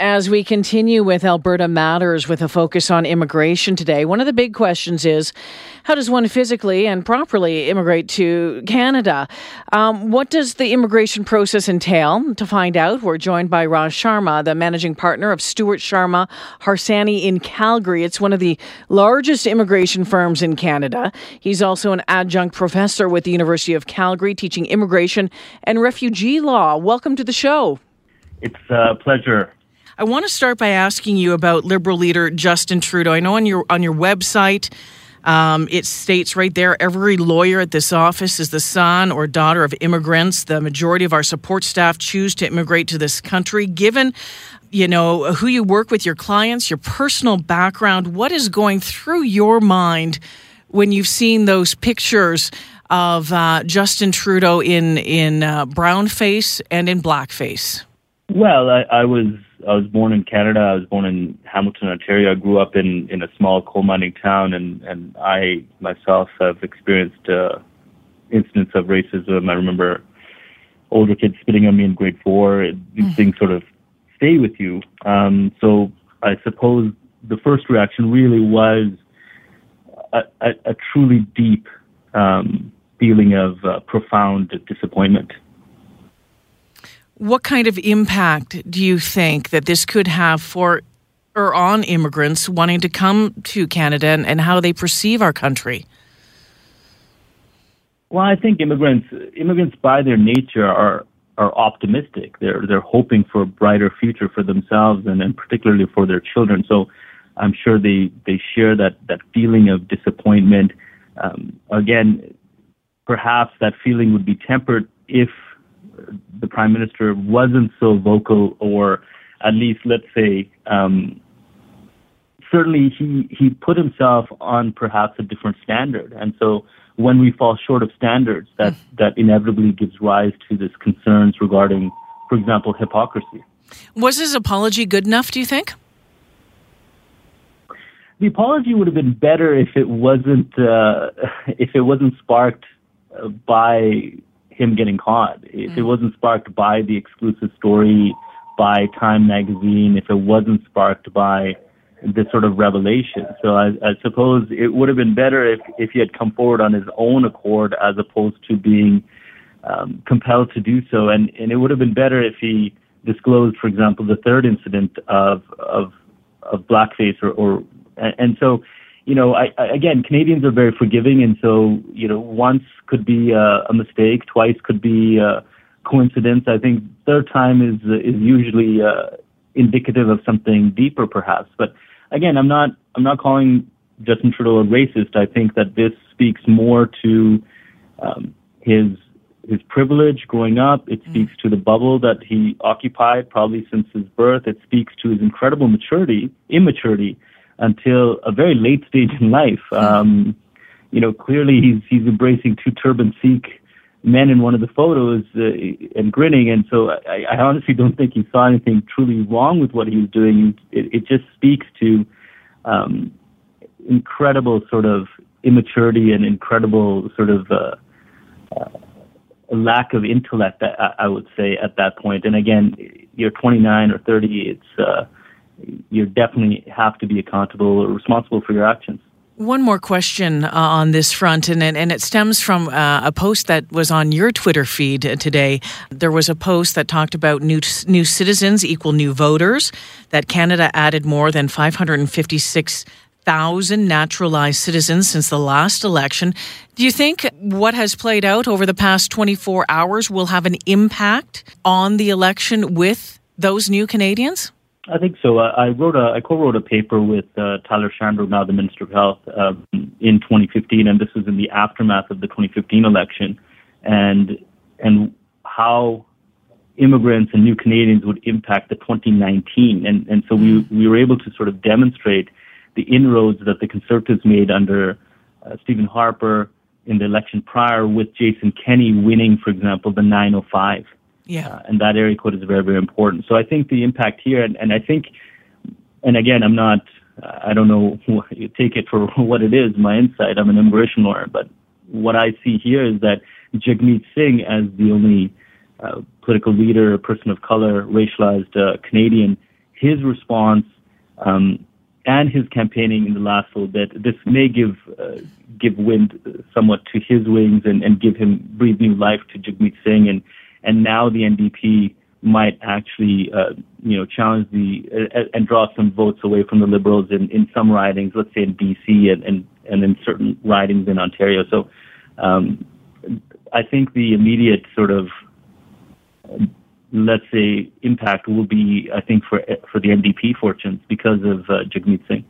As we continue with Alberta Matters with a focus on immigration today, one of the big questions is how does one physically and properly immigrate to Canada? Um, what does the immigration process entail? To find out, we're joined by Raj Sharma, the managing partner of Stewart Sharma Harsanyi in Calgary. It's one of the largest immigration firms in Canada. He's also an adjunct professor with the University of Calgary teaching immigration and refugee law. Welcome to the show. It's a pleasure. I want to start by asking you about Liberal leader Justin Trudeau. I know on your on your website um, it states right there every lawyer at this office is the son or daughter of immigrants. The majority of our support staff choose to immigrate to this country. Given you know who you work with, your clients, your personal background, what is going through your mind when you've seen those pictures of uh, Justin Trudeau in in uh, brown face and in blackface? Well, I, I was I was born in Canada. I was born in Hamilton, Ontario. I grew up in in a small coal mining town, and and I myself have experienced uh, incidents of racism. I remember older kids spitting on me in grade four. These mm. things sort of stay with you. Um, so I suppose the first reaction really was a, a, a truly deep um, feeling of uh, profound disappointment. What kind of impact do you think that this could have for or on immigrants wanting to come to Canada and, and how they perceive our country? Well, I think immigrants immigrants by their nature are are optimistic. They're they're hoping for a brighter future for themselves and, and particularly for their children. So I'm sure they, they share that, that feeling of disappointment. Um, again, perhaps that feeling would be tempered if the prime minister wasn't so vocal, or at least let's say, um, certainly he he put himself on perhaps a different standard, and so when we fall short of standards, that mm. that inevitably gives rise to these concerns regarding, for example, hypocrisy. Was his apology good enough? Do you think? The apology would have been better if it wasn't uh, if it wasn't sparked by him getting caught. If mm. it wasn't sparked by the exclusive story by Time Magazine, if it wasn't sparked by this sort of revelation. So I, I suppose it would have been better if, if he had come forward on his own accord as opposed to being um, compelled to do so. And, and it would have been better if he disclosed, for example, the third incident of, of, of blackface or, or and so you know, I, I, again, Canadians are very forgiving, and so you know, once could be a, a mistake, twice could be a coincidence. I think third time is is usually uh, indicative of something deeper, perhaps. But again, I'm not I'm not calling Justin Trudeau a racist. I think that this speaks more to um, his his privilege growing up. It mm. speaks to the bubble that he occupied probably since his birth. It speaks to his incredible maturity, immaturity until a very late stage in life. Hmm. Um, you know, clearly he's he's embracing two turban Sikh men in one of the photos uh, and grinning, and so I, I honestly don't think he saw anything truly wrong with what he was doing. It, it just speaks to um, incredible sort of immaturity and incredible sort of uh, uh, lack of intellect, I, I would say, at that point. And again, you're 29 or 30. It's uh, you definitely have to be accountable or responsible for your actions. One more question uh, on this front, and, and it stems from uh, a post that was on your Twitter feed today. There was a post that talked about new, new citizens equal new voters, that Canada added more than 556,000 naturalized citizens since the last election. Do you think what has played out over the past 24 hours will have an impact on the election with those new Canadians? I think so. I wrote a, I co-wrote a paper with uh, Tyler Shandro, now the Minister of Health, um, in 2015, and this was in the aftermath of the 2015 election, and and how immigrants and new Canadians would impact the 2019, and and so we we were able to sort of demonstrate the inroads that the Conservatives made under uh, Stephen Harper in the election prior, with Jason Kenney winning, for example, the 905. Yeah. Uh, and that area code is very, very important. So I think the impact here, and, and I think, and again, I'm not, I don't know, you take it for what it is, my insight. I'm an immigration lawyer, but what I see here is that Jagmeet Singh, as the only uh, political leader, person of color, racialized uh, Canadian, his response um, and his campaigning in the last little bit, this may give uh, give wind somewhat to his wings and, and give him breathe new life to Jagmeet Singh, and and now the NDP might actually uh, you know challenge the uh, and draw some votes away from the Liberals in, in some ridings, let's say in BC and and, and in certain ridings in Ontario. So um, I think the immediate sort of let's say, impact will be, I think, for for the NDP fortunes because of uh, Jagmeet Singh.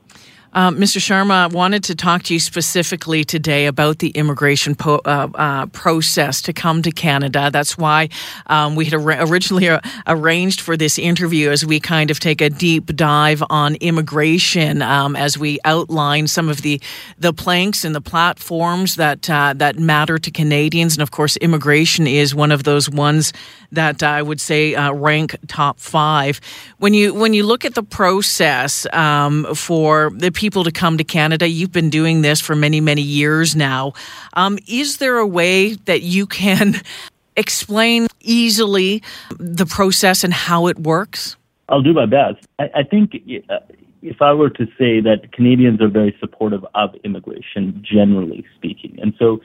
Uh, Mr. Sharma, I wanted to talk to you specifically today about the immigration po- uh, uh, process to come to Canada. That's why um, we had ar- originally arranged for this interview as we kind of take a deep dive on immigration um, as we outline some of the the planks and the platforms that uh, that matter to Canadians. And of course, immigration is one of those ones that I would say uh, rank top five. When you when you look at the process um, for the people to come to Canada. You've been doing this for many, many years now. Um, is there a way that you can explain easily the process and how it works? I'll do my best. I, I think uh, if I were to say that Canadians are very supportive of immigration, generally speaking, and so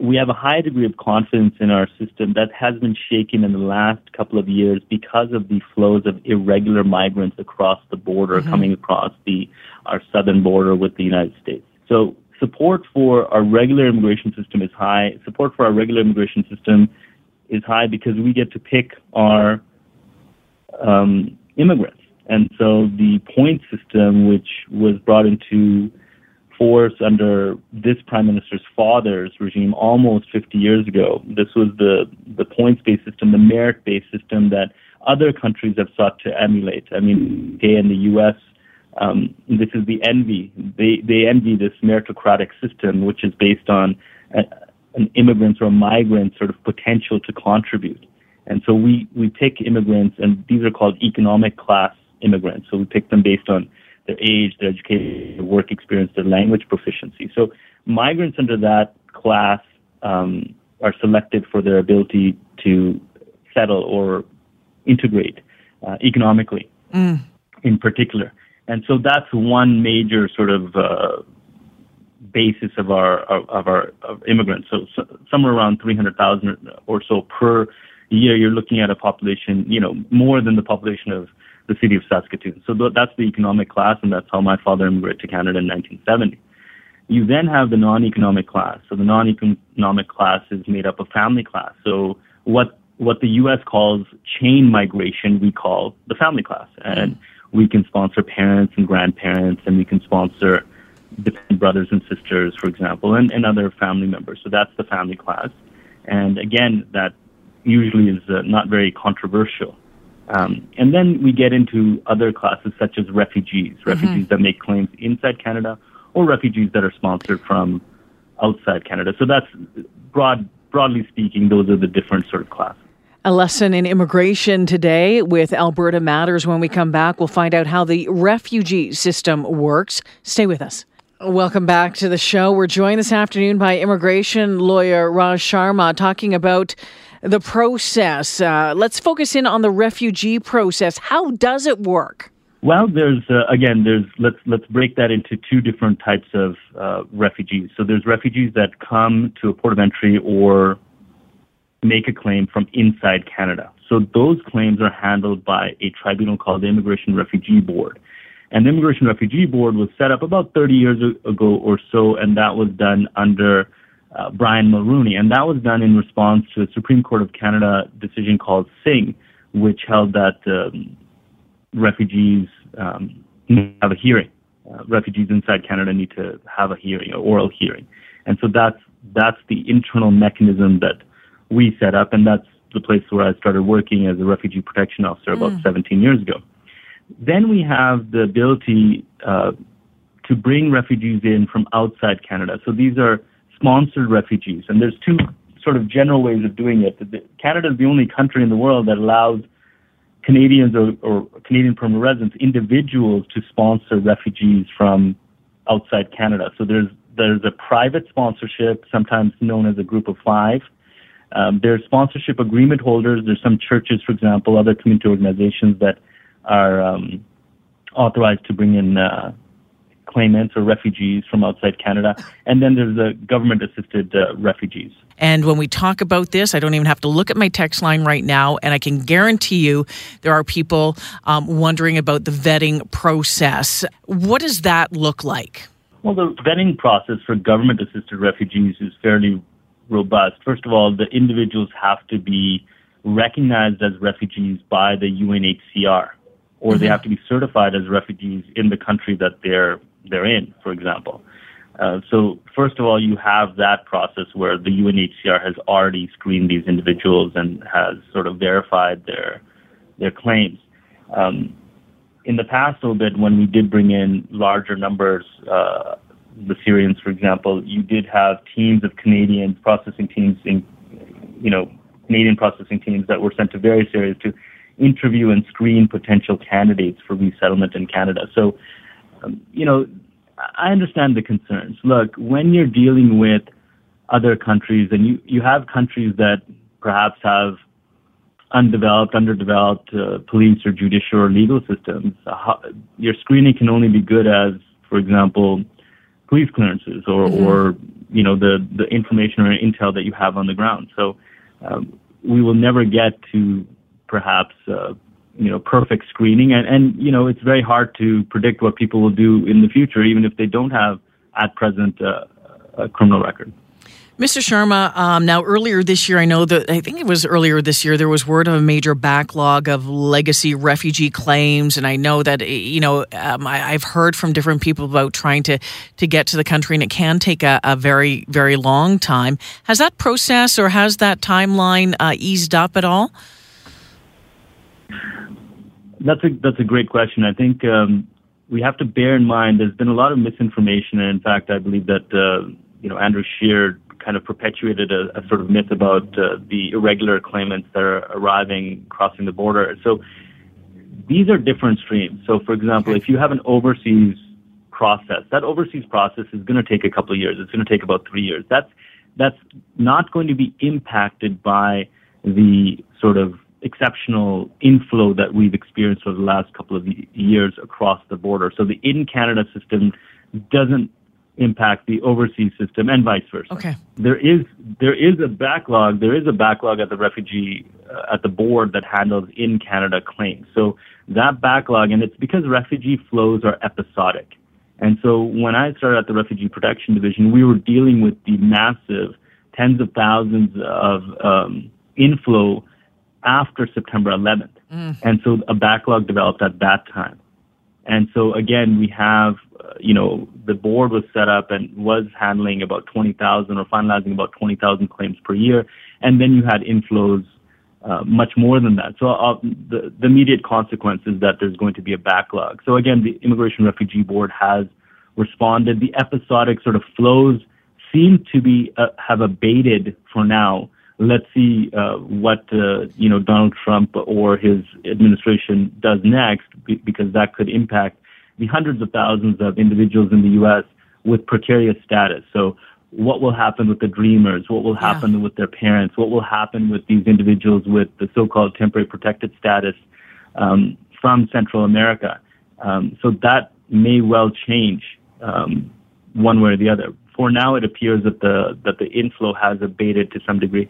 we have a high degree of confidence in our system that has been shaken in the last couple of years because of the flows of irregular migrants across the border mm-hmm. coming across the our southern border with the United States. So support for our regular immigration system is high. Support for our regular immigration system is high because we get to pick our um, immigrants. And so the point system, which was brought into force under this prime minister's father's regime almost 50 years ago. This was the, the points-based system, the merit-based system that other countries have sought to emulate. I mean, okay, in the U.S., um, this is the envy. They, they envy this meritocratic system, which is based on a, an immigrant's or a migrant's sort of potential to contribute. And so we, we pick immigrants, and these are called economic class immigrants. So we pick them based on their age, their education, their work experience, their language proficiency. So migrants under that class um, are selected for their ability to settle or integrate uh, economically, mm. in particular. And so that's one major sort of uh, basis of our of, of our of immigrants. So, so somewhere around 300,000 or so per year, you're looking at a population, you know, more than the population of the city of Saskatoon. So th- that's the economic class, and that's how my father immigrated to Canada in 1970. You then have the non-economic class. So the non-economic class is made up of family class. So what what the U.S. calls chain migration, we call the family class, and we can sponsor parents and grandparents, and we can sponsor brothers and sisters, for example, and, and other family members. So that's the family class. And again, that usually is uh, not very controversial. Um, and then we get into other classes such as refugees, mm-hmm. refugees that make claims inside Canada or refugees that are sponsored from outside Canada. So that's broad, broadly speaking, those are the different sort of classes. A lesson in immigration today with Alberta Matters. When we come back, we'll find out how the refugee system works. Stay with us. Welcome back to the show. We're joined this afternoon by immigration lawyer Raj Sharma talking about the process. Uh, let's focus in on the refugee process. How does it work? Well, there's uh, again, there's let's let's break that into two different types of uh, refugees. So there's refugees that come to a port of entry or make a claim from inside Canada. So those claims are handled by a tribunal called the Immigration Refugee Board. And the Immigration Refugee Board was set up about 30 years ago or so, and that was done under uh, Brian Mulroney, and that was done in response to a Supreme Court of Canada decision called Singh, which held that um, refugees um, need to have a hearing. Uh, refugees inside Canada need to have a hearing, an oral hearing, and so that's that's the internal mechanism that we set up, and that's the place where I started working as a refugee protection officer about mm. 17 years ago. Then we have the ability uh, to bring refugees in from outside Canada. So these are sponsored refugees. And there's two sort of general ways of doing it. Canada is the only country in the world that allows Canadians or, or Canadian permanent residents, individuals, to sponsor refugees from outside Canada. So there's there's a private sponsorship, sometimes known as a group of five. Um, there's sponsorship agreement holders. There's some churches, for example, other community organizations that are um, authorized to bring in uh, claimants or refugees from outside Canada. And then there's the government assisted uh, refugees. And when we talk about this, I don't even have to look at my text line right now, and I can guarantee you there are people um, wondering about the vetting process. What does that look like? Well, the vetting process for government assisted refugees is fairly robust. First of all, the individuals have to be recognized as refugees by the UNHCR, or mm-hmm. they have to be certified as refugees in the country that they're they're in, for example. Uh, so first of all, you have that process where the UNHCR has already screened these individuals and has sort of verified their their claims. Um, in the past, a little bit, when we did bring in larger numbers, uh, the Syrians, for example, you did have teams of Canadian processing teams, in, you know, Canadian processing teams that were sent to various areas to interview and screen potential candidates for resettlement in Canada. So, um, you know, I understand the concerns. Look, when you're dealing with other countries, and you, you have countries that perhaps have undeveloped, underdeveloped uh, police or judicial or legal systems, uh, your screening can only be good as, for example, police clearances or, mm-hmm. or you know the the information or intel that you have on the ground. So um, we will never get to perhaps uh, you know, perfect screening. And, and, you know, it's very hard to predict what people will do in the future, even if they don't have at present uh, a criminal record. Mr. Sharma, um, now earlier this year, I know that I think it was earlier this year, there was word of a major backlog of legacy refugee claims, and I know that you know um, I, have heard from different people about trying to to get to the country, and it can take a, a very very long time. Has that process or has that timeline uh, eased up at all? That's a that's a great question. I think um, we have to bear in mind there's been a lot of misinformation, and in fact, I believe that uh, you know Andrew Scheer kind of perpetuated a, a sort of myth about uh, the irregular claimants that are arriving crossing the border. So these are different streams. So, for example, if you have an overseas process, that overseas process is going to take a couple of years. It's going to take about three years. That's that's not going to be impacted by the sort of exceptional inflow that we've experienced over the last couple of years across the border. So the in Canada system doesn't impact the overseas system and vice versa. Okay. There is there is a backlog. There is a backlog at the refugee uh, at the board that handles in Canada claims. So that backlog and it's because refugee flows are episodic. And so when I started at the Refugee Protection Division, we were dealing with the massive tens of thousands of um, inflow after September 11th. Mm. And so a backlog developed at that time. And so again, we have, uh, you know, the board was set up and was handling about 20,000 or finalizing about 20,000 claims per year. And then you had inflows uh, much more than that. So uh, the, the immediate consequence is that there's going to be a backlog. So again, the Immigration Refugee Board has responded. The episodic sort of flows seem to be uh, have abated for now let's see uh, what uh, you know Donald Trump or his administration does next, because that could impact the hundreds of thousands of individuals in the U.S. with precarious status. So, what will happen with the dreamers? What will happen yeah. with their parents? What will happen with these individuals with the so-called temporary protected status um, from Central America? Um, so that may well change um, one way or the other. For now, it appears that the that the inflow has abated to some degree.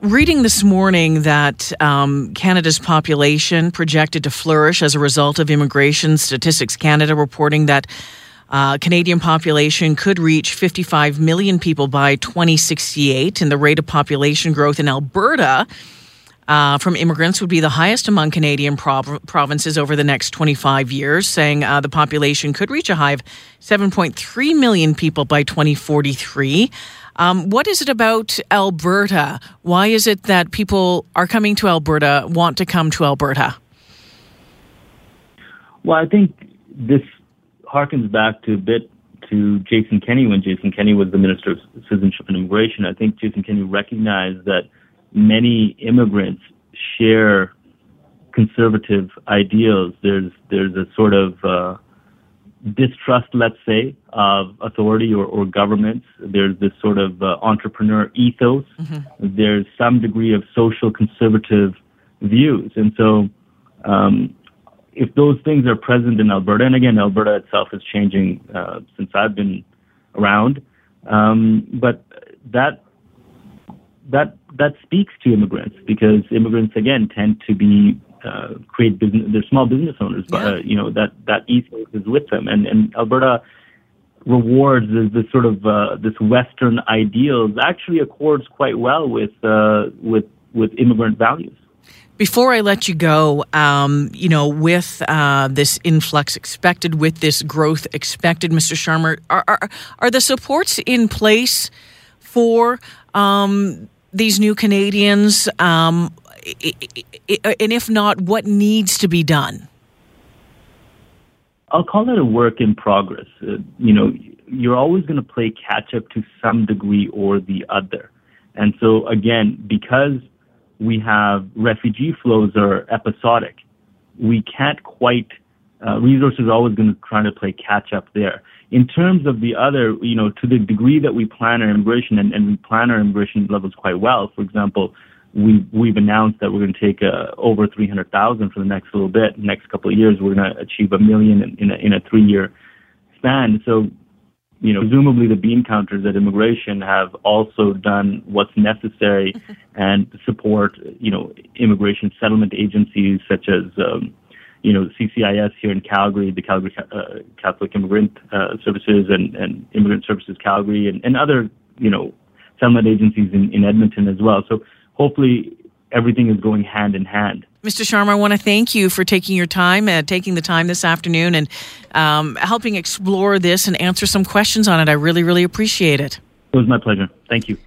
Reading this morning that um, Canada's population projected to flourish as a result of immigration, Statistics Canada reporting that uh, Canadian population could reach 55 million people by 2068, and the rate of population growth in Alberta uh, from immigrants would be the highest among Canadian prov- provinces over the next 25 years, saying uh, the population could reach a high of 7.3 million people by 2043. Um, what is it about Alberta? Why is it that people are coming to Alberta, want to come to Alberta? Well, I think this harkens back to a bit to Jason Kenney when Jason Kenney was the Minister of Citizenship and Immigration. I think Jason Kenney recognized that many immigrants share conservative ideals. There's there's a sort of uh, distrust, let's say, of authority or, or governments. There's this sort of uh, entrepreneur ethos. Mm-hmm. There's some degree of social conservative views. And so, um, if those things are present in Alberta, and again, Alberta itself is changing uh, since I've been around, um, but that that that speaks to immigrants because immigrants again tend to be uh, create business. They're small business owners, but uh, you know that that ethos is with them, and and Alberta rewards this, this sort of uh, this Western ideals actually accords quite well with uh, with with immigrant values. Before I let you go, um, you know, with uh, this influx expected, with this growth expected, Mr. Sharma, are, are, are the supports in place for um, these new Canadians? Um, and if not, what needs to be done? I'll call it a work in progress. Uh, you know, you're always going to play catch up to some degree or the other. And so again, because we have refugee flows are episodic, we can't quite, uh, resources are always going to try to play catch up there. In terms of the other, you know, to the degree that we plan our immigration and, and we plan our immigration levels quite well, for example, we, we've announced that we're going to take uh, over 300,000 for the next little bit. Next couple of years, we're going to achieve a million in, in a, in a three-year span. So, you know, presumably the bean counters at immigration have also done what's necessary and support, you know, immigration settlement agencies such as, um, you know, CCIS here in Calgary, the Calgary uh, Catholic Immigrant uh, Services and, and Immigrant Services Calgary, and, and other, you know, settlement agencies in, in Edmonton as well. So hopefully everything is going hand in hand. Mr. Sharma, I want to thank you for taking your time, uh, taking the time this afternoon, and um, helping explore this and answer some questions on it. I really, really appreciate it. It was my pleasure. Thank you.